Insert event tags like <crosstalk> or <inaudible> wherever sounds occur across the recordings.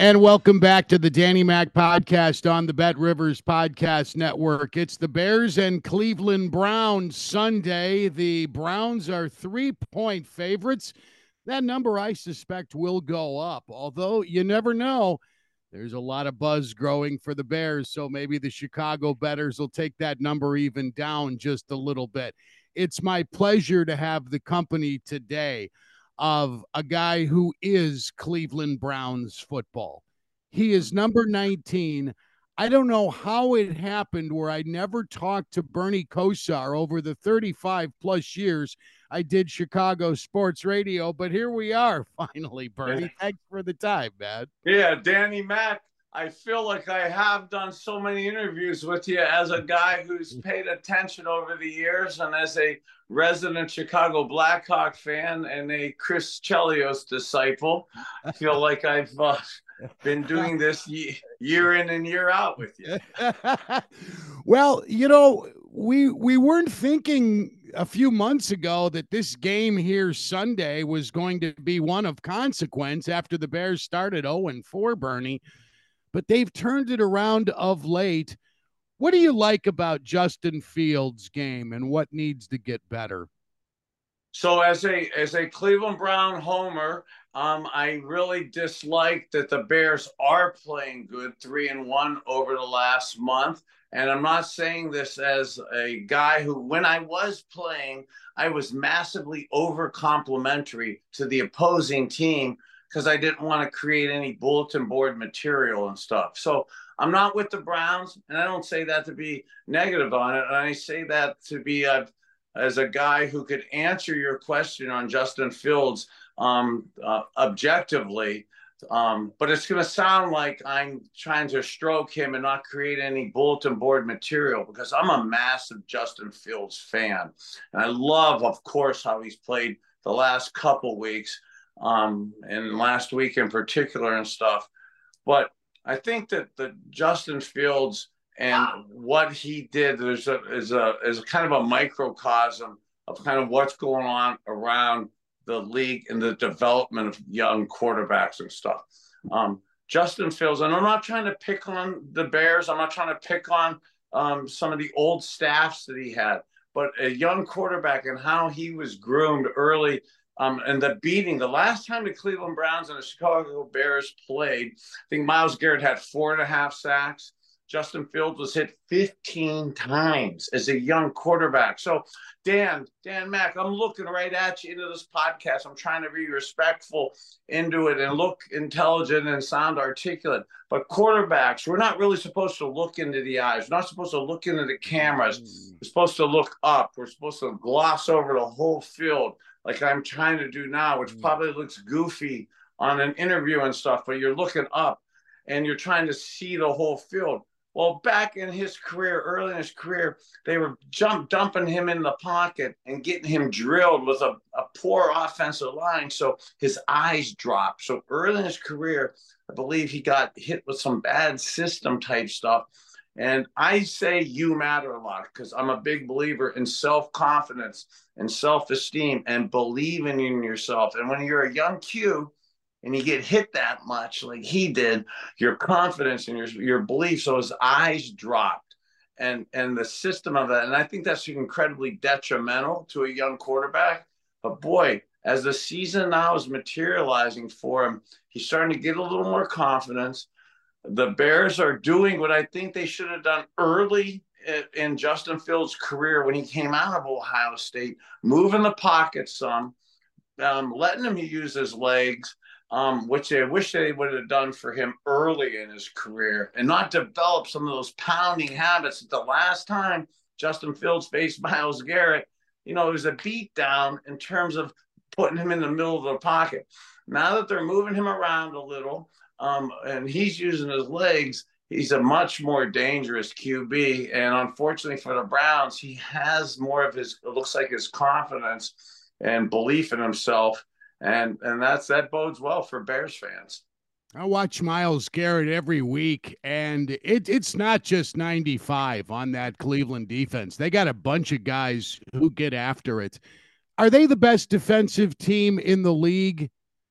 And welcome back to the Danny Mac podcast on the Bet Rivers Podcast Network. It's the Bears and Cleveland Browns Sunday. The Browns are three point favorites. That number, I suspect, will go up, although you never know. There's a lot of buzz growing for the Bears, so maybe the Chicago betters will take that number even down just a little bit. It's my pleasure to have the company today of a guy who is Cleveland Browns football. He is mm-hmm. number 19. I don't know how it happened where I never talked to Bernie Kosar over the 35 plus years I did Chicago sports radio, but here we are <laughs> finally, Bernie. Thanks for the time, man. Yeah, Danny Mac. I feel like I have done so many interviews with you as a guy who's mm. paid attention over the years and as a resident Chicago Blackhawk fan and a Chris Chelios disciple. I feel like I've uh, been doing this year in and year out with you. <laughs> well, you know, we we weren't thinking a few months ago that this game here Sunday was going to be one of consequence after the Bears started 0 and 4, Bernie, but they've turned it around of late. What do you like about Justin Fields' game and what needs to get better? So as a as a Cleveland Brown homer, um, I really dislike that the Bears are playing good, three and one over the last month. And I'm not saying this as a guy who, when I was playing, I was massively over complimentary to the opposing team because I didn't want to create any bulletin board material and stuff. So I'm not with the Browns, and I don't say that to be negative on it. I say that to be a, as a guy who could answer your question on Justin Fields um, uh, objectively. Um, but it's going to sound like I'm trying to stroke him and not create any bulletin board material because I'm a massive Justin Fields fan. And I love, of course, how he's played the last couple weeks um, and last week in particular and stuff. But I think that the Justin Fields and what he did is a, is a is a kind of a microcosm of kind of what's going on around the league and the development of young quarterbacks and stuff. Um, Justin Fields, and I'm not trying to pick on the Bears. I'm not trying to pick on um, some of the old staffs that he had, but a young quarterback and how he was groomed early. Um, and the beating, the last time the Cleveland Browns and the Chicago Bears played, I think Myles Garrett had four and a half sacks. Justin Fields was hit 15 times as a young quarterback. So, Dan, Dan Mac, I'm looking right at you into this podcast. I'm trying to be respectful into it and look intelligent and sound articulate. But quarterbacks, we're not really supposed to look into the eyes. We're not supposed to look into the cameras. We're supposed to look up. We're supposed to gloss over the whole field like I'm trying to do now, which mm. probably looks goofy on an interview and stuff, but you're looking up and you're trying to see the whole field well, back in his career, early in his career, they were jump dumping him in the pocket and getting him drilled with a, a poor offensive line. So his eyes dropped. So early in his career, I believe he got hit with some bad system type stuff. And I say you matter a lot because I'm a big believer in self confidence and self esteem and believing in yourself. And when you're a young Q, and you get hit that much like he did, your confidence and your your belief. So his eyes dropped, and and the system of that, and I think that's incredibly detrimental to a young quarterback. But boy, as the season now is materializing for him, he's starting to get a little more confidence. The Bears are doing what I think they should have done early in Justin Fields' career when he came out of Ohio State, moving the pocket some, um, letting him use his legs, um, which I wish they would have done for him early in his career and not develop some of those pounding habits. The last time Justin Fields faced <laughs> Myles Garrett, you know, it was a beat down in terms of putting him in the middle of the pocket. Now that they're moving him around a little um, and he's using his legs, he's a much more dangerous QB. And unfortunately for the Browns, he has more of his, it looks like his confidence and belief in himself and and that's that bodes well for Bears fans. I watch Myles Garrett every week, and it, it's not just 95 on that Cleveland defense. They got a bunch of guys who get after it. Are they the best defensive team in the league?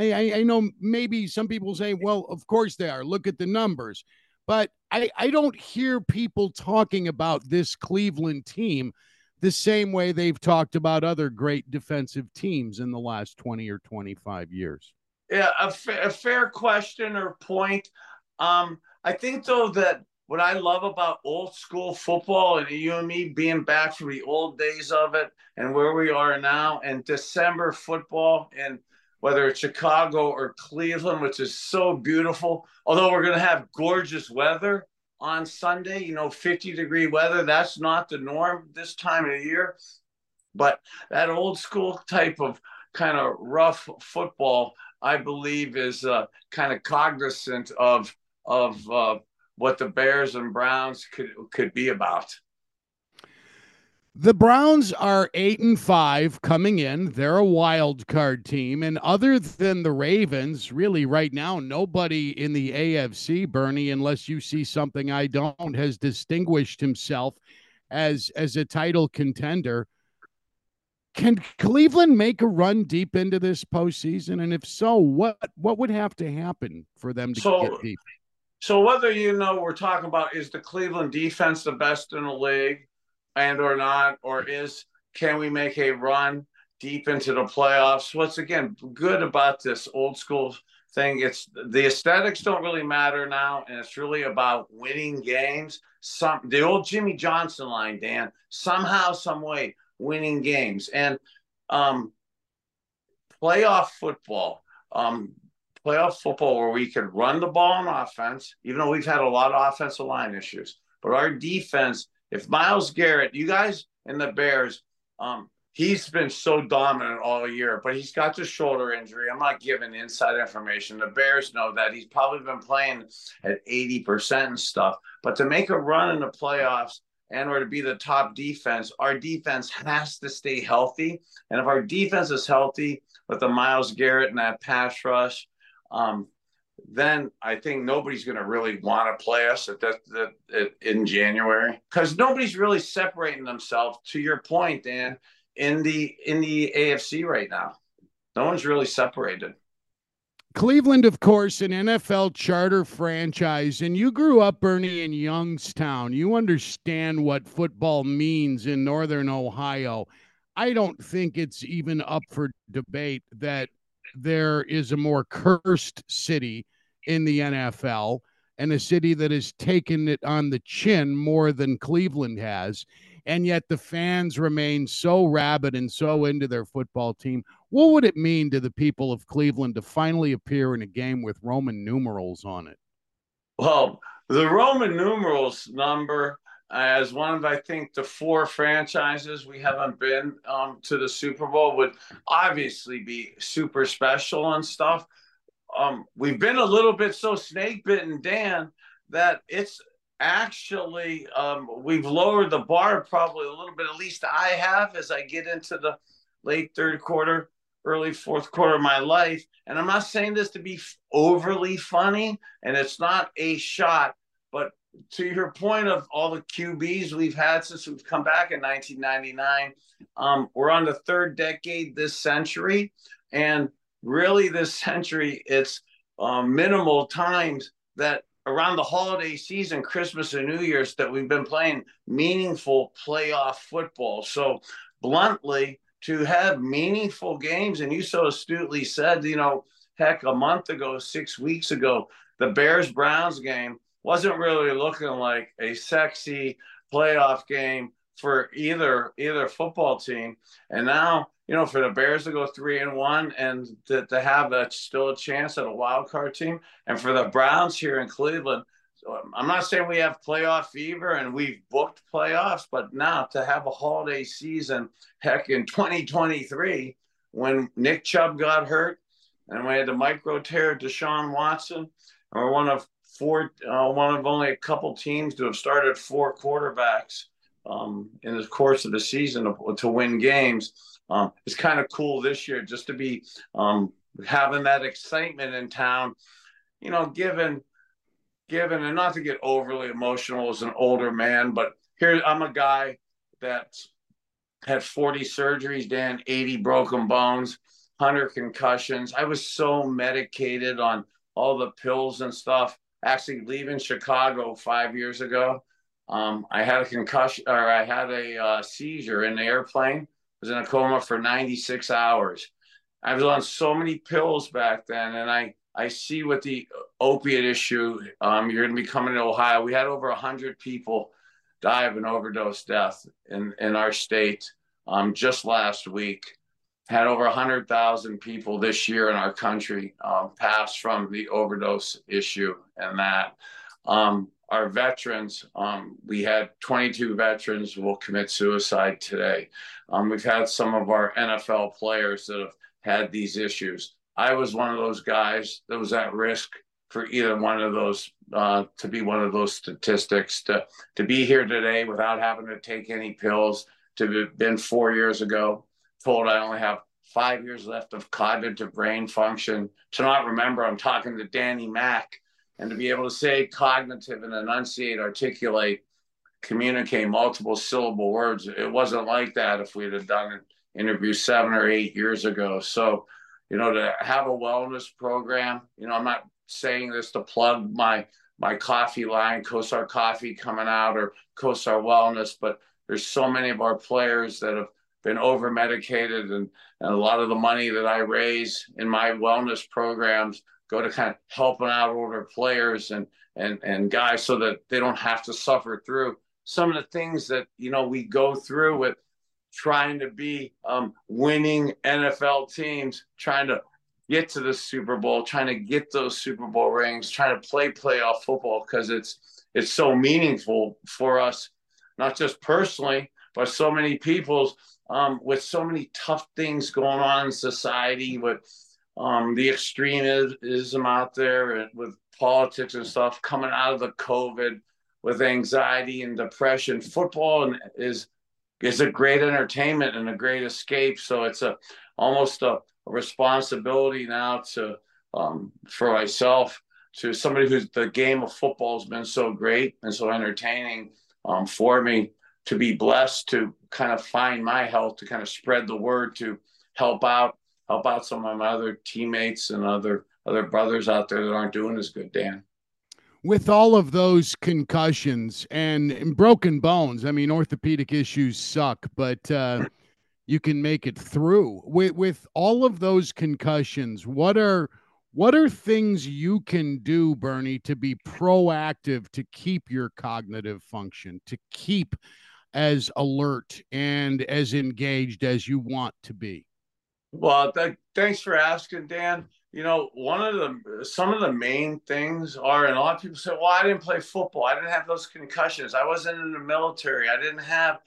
I, I, know maybe some people say, well, of course they are. Look at the numbers. But I, I don't hear people talking about this Cleveland team the same way they've talked about other great defensive teams in the last 20 or 25 years? Yeah, a, fa- a fair question or point. Um, I think, though, that what I love about old school football and you and me being back from the old days of it and where we are now and December football and whether it's Chicago or Cleveland, which is so beautiful, although we're going to have gorgeous weather on Sunday, you know, 50 degree weather. That's not the norm this time of the year. But that old school type of kind of rough football, I believe, is uh, kind of cognizant of of uh, what the Bears and Browns could could be about. The Browns are eight and five coming in. They're a wild card team. And other than the Ravens, really right now, nobody in the AFC, Bernie, unless you see something I don't, has distinguished himself as as a title contender. Can Cleveland make a run deep into this postseason? And if so, what what would have to happen for them to so, get deep? So whether you know we're talking about is the Cleveland defense the best in the league? And or not, or is can we make a run deep into the playoffs? What's again good about this old school thing? It's the aesthetics don't really matter now, and it's really about winning games. Some the old Jimmy Johnson line, Dan. Somehow, some way, winning games and um, playoff football. Um, playoff football where we can run the ball on offense, even though we've had a lot of offensive line issues. But our defense if Myles Garrett, you guys and the Bears, um, he's been so dominant all year, but he's got the shoulder injury. I'm not giving inside information. The Bears know that he's probably been playing at 80% and stuff. But to make a run in the playoffs and or to be the top defense, our defense has to stay healthy. And if our defense is healthy with the Myles Garrett and that pass rush, um, then I think nobody's going to really want to play us at that, that, in January because nobody's really separating themselves. To your point, Dan, in the in the AFC right now, no one's really separated. Cleveland, of course, an NFL charter franchise, and you grew up, Bernie, in Youngstown. You understand what football means in Northern Ohio. I don't think it's even up for debate that there is a more cursed city in the NFL and a city that has taken it on the chin more than Cleveland has. And yet the fans remain so rabid and so into their football team. What would it mean to the people of Cleveland to finally appear in a game with Roman numerals on it? Well, the Roman numerals number as one of I think the four franchises we haven't been um, to the Super Bowl would obviously be super special and stuff um, we've been a little bit so snake bitten, Dan, that it's actually um, we've lowered the bar probably a little bit. At least I have as I get into the late third quarter, early fourth quarter of my life. And I'm not saying this to be overly funny, and it's not a shot, but to your point of all the QBs we've had since we've come back in 1999, um, we're on the third decade this century, and really this century, it's um, minimal times that around the holiday season, Christmas and New Year's, that we've been playing meaningful playoff football. So, bluntly, to have meaningful games, and you so astutely said, you know, heck, a month ago, six weeks ago, the Bears Browns game wasn't really looking like a sexy playoff game for either either football team. And now you know, for the Bears to go three and one and to, to have a, still a chance at a wild card team, and for the Browns here in Cleveland, I'm not saying we have playoff fever and we've booked playoffs, but now to have a holiday season, heck, in 2023, when Nick Chubb got hurt and we had the micro tear Deshaun Watson, or one of four, uh, one of only a couple teams to have started four quarterbacks um, in the course of the season to, to win games. Um, it's kind of cool this year just to be um, having that excitement in town. You know, given given and not to get overly emotional as an older man, but here I'm a guy that had 40 surgeries, Dan, 80 broken bones, 100 concussions. I was so medicated on all the pills and stuff. Actually, leaving Chicago five years ago, um, I had a concussion or I had a uh, seizure in the airplane was in a coma for 96 hours. I was on so many pills back then, and I I see what the opiate issue. Um, you're going to be coming to Ohio. We had over hundred people die of an overdose death in in our state um, just last week. Had over hundred thousand people this year in our country um, pass from the overdose issue, and that. Um, our veterans, um, we had 22 veterans will commit suicide today. Um, we've had some of our NFL players that have had these issues. I was one of those guys that was at risk for either one of those uh, to be one of those statistics to to be here today without having to take any pills. To have been four years ago, told I only have five years left of cognitive brain function. To not remember, I'm talking to Danny Mac and to be able to say cognitive and enunciate, articulate, communicate multiple syllable words. It wasn't like that if we'd have done an interview seven or eight years ago. So, you know, to have a wellness program, you know, I'm not saying this to plug my my coffee line, Kosar Coffee coming out or Kosar Wellness, but there's so many of our players that have been over medicated and, and a lot of the money that I raise in my wellness programs go to kind of helping out older players and and and guys so that they don't have to suffer through some of the things that you know we go through with trying to be um, winning NFL teams, trying to get to the Super Bowl, trying to get those Super Bowl rings, trying to play playoff football because it's it's so meaningful for us, not just personally, but so many people's um, with so many tough things going on in society with um, the extremism out there with politics and stuff coming out of the COVID with anxiety and depression. Football is is a great entertainment and a great escape. So it's a almost a, a responsibility now to um, for myself to somebody who's the game of football has been so great and so entertaining um, for me to be blessed to kind of find my health to kind of spread the word to help out help out some of my other teammates and other other brothers out there that aren't doing as good, Dan. With all of those concussions and, and broken bones, I mean, orthopedic issues suck, but uh, you can make it through. With with all of those concussions, what are what are things you can do, Bernie, to be proactive to keep your cognitive function, to keep as alert and as engaged as you want to be? Well, th- thanks for asking, Dan. You know, one of the some of the main things are, and a lot of people say, "Well, I didn't play football. I didn't have those concussions. I wasn't in the military. I didn't have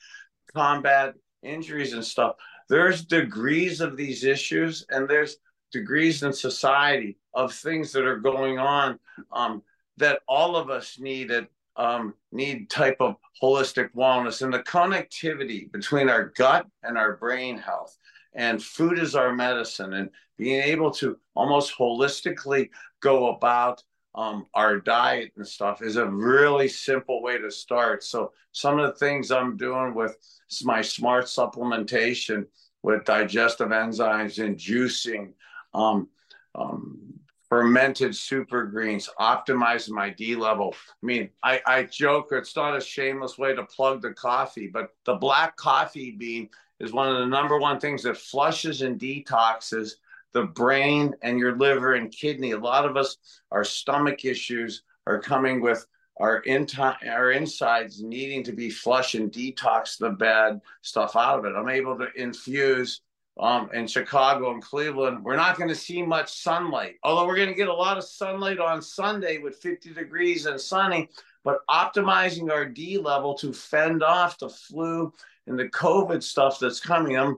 combat injuries and stuff." There's degrees of these issues, and there's degrees in society of things that are going on um, that all of us need at um, need type of holistic wellness and the connectivity between our gut and our brain health and food is our medicine and being able to almost holistically go about um, our diet and stuff is a really simple way to start. So some of the things i'm doing with my smart supplementation with digestive enzymes and juicing um, um, fermented super greens, optimizing my D level. I mean, I, I joke, it's not a shameless way to plug the coffee, but the black coffee bean is one of the number one things that flushes and detoxes the brain and your liver and kidney. A lot of us, our stomach issues are coming with our, in- our insides needing to be flushed and detox the bad stuff out of it. I'm able to infuse um, in Chicago and Cleveland, we're not going to see much sunlight. Although we're going to get a lot of sunlight on Sunday with 50 degrees and sunny, but optimizing our D level to fend off the flu and the COVID stuff that's coming. I'm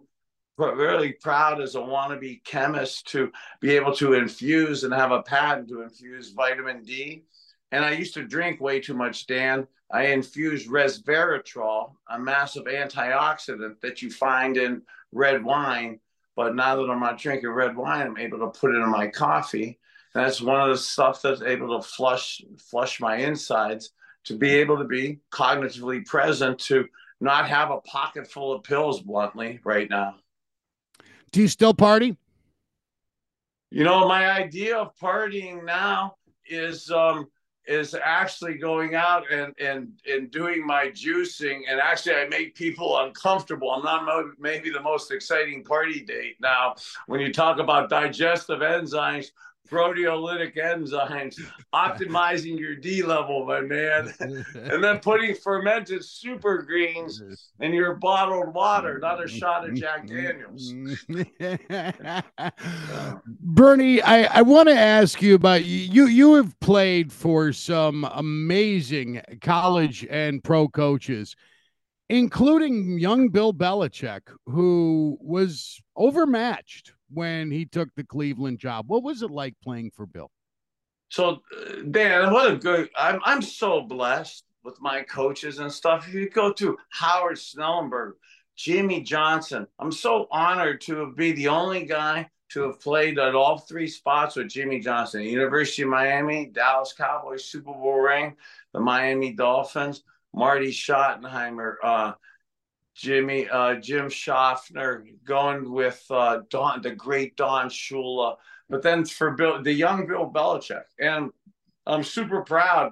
really proud as a wannabe chemist to be able to infuse and have a patent to infuse vitamin D. And I used to drink way too much, Dan. I infused resveratrol, a massive antioxidant that you find in red wine. But now that I'm not drinking red wine, I'm able to put it in my coffee. And that's one of the stuff that's able to flush flush my insides to be able to be cognitively present to not have a pocket full of pills bluntly right now. Do you still party? You know, my idea of partying now is um is actually going out and and and doing my juicing and actually I make people uncomfortable. I'm not maybe the most exciting party date now when you talk about digestive enzymes proteolytic enzymes, optimizing your D level, my man, and then putting fermented super greens in your bottled water, not a shot of Jack Daniels. Bernie, I, I want to ask you about you. You have played for some amazing college and pro coaches including young Bill Belichick, who was overmatched when he took the Cleveland job. What was it like playing for Bill? So, uh, Dan, what a good. I'm I'm so blessed with my coaches and stuff. If you go to Howard Schnellenberger, Jimmy Johnson, I'm so honored to be the only guy to have played at all three spots with Jimmy Johnson: University of Miami, Dallas Cowboys Super Bowl ring, the Miami Dolphins, Marty Schottenheimer, uh, Jimmy, uh, Jim Shofner, going with uh, Don, the great Don Shula, but then for Bill, the young Bill Belichick, and I'm super proud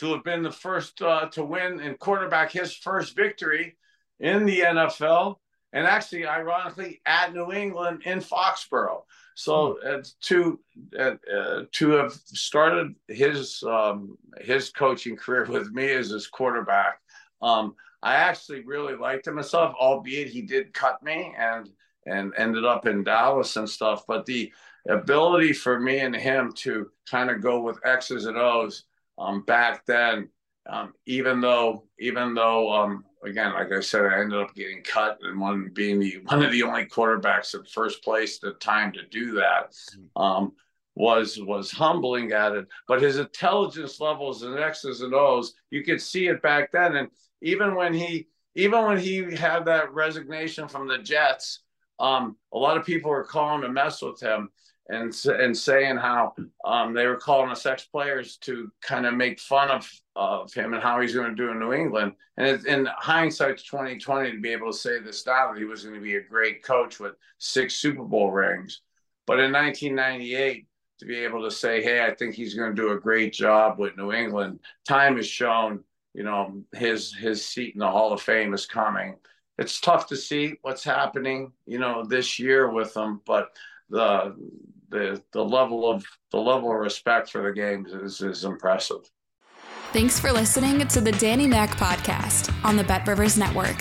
to have been the first uh, to win and quarterback his first victory in the NFL, and actually, ironically, at New England in Foxborough. So uh, to uh, uh, to have started his um, his coaching career <laughs> with me as his quarterback. Um, I actually really liked him myself, albeit he did cut me and and ended up in Dallas and stuff. But the ability for me and him to kind of go with X's and O's um, back then, um, even though even though um, again, like I said, I ended up getting cut and one being the <laughs> one of the only quarterbacks in first place at the time to do that. Um, was was humbling at it, but his intelligence levels and X's and O's, you could see it back then. And even when he even when he had that resignation from the Jets, um, a lot of people were calling to mess with him and and saying how um, they were calling us ex players to kind of make fun of of him and how he's going to do in New England. And it, in hindsight, twenty twenty, to be able to say this now that he was going to be a great coach with six Super Bowl rings, but in nineteen ninety eight. To be able to say, "Hey, I think he's going to do a great job with New England," time has shown you know his his seat in the Hall of Fame is coming. It's tough to see what's happening, you know, this year with him, but the the the level of the level of respect for the games is is impressive. Thanks for listening to the Danny Mac podcast on the Bet Rivers Network.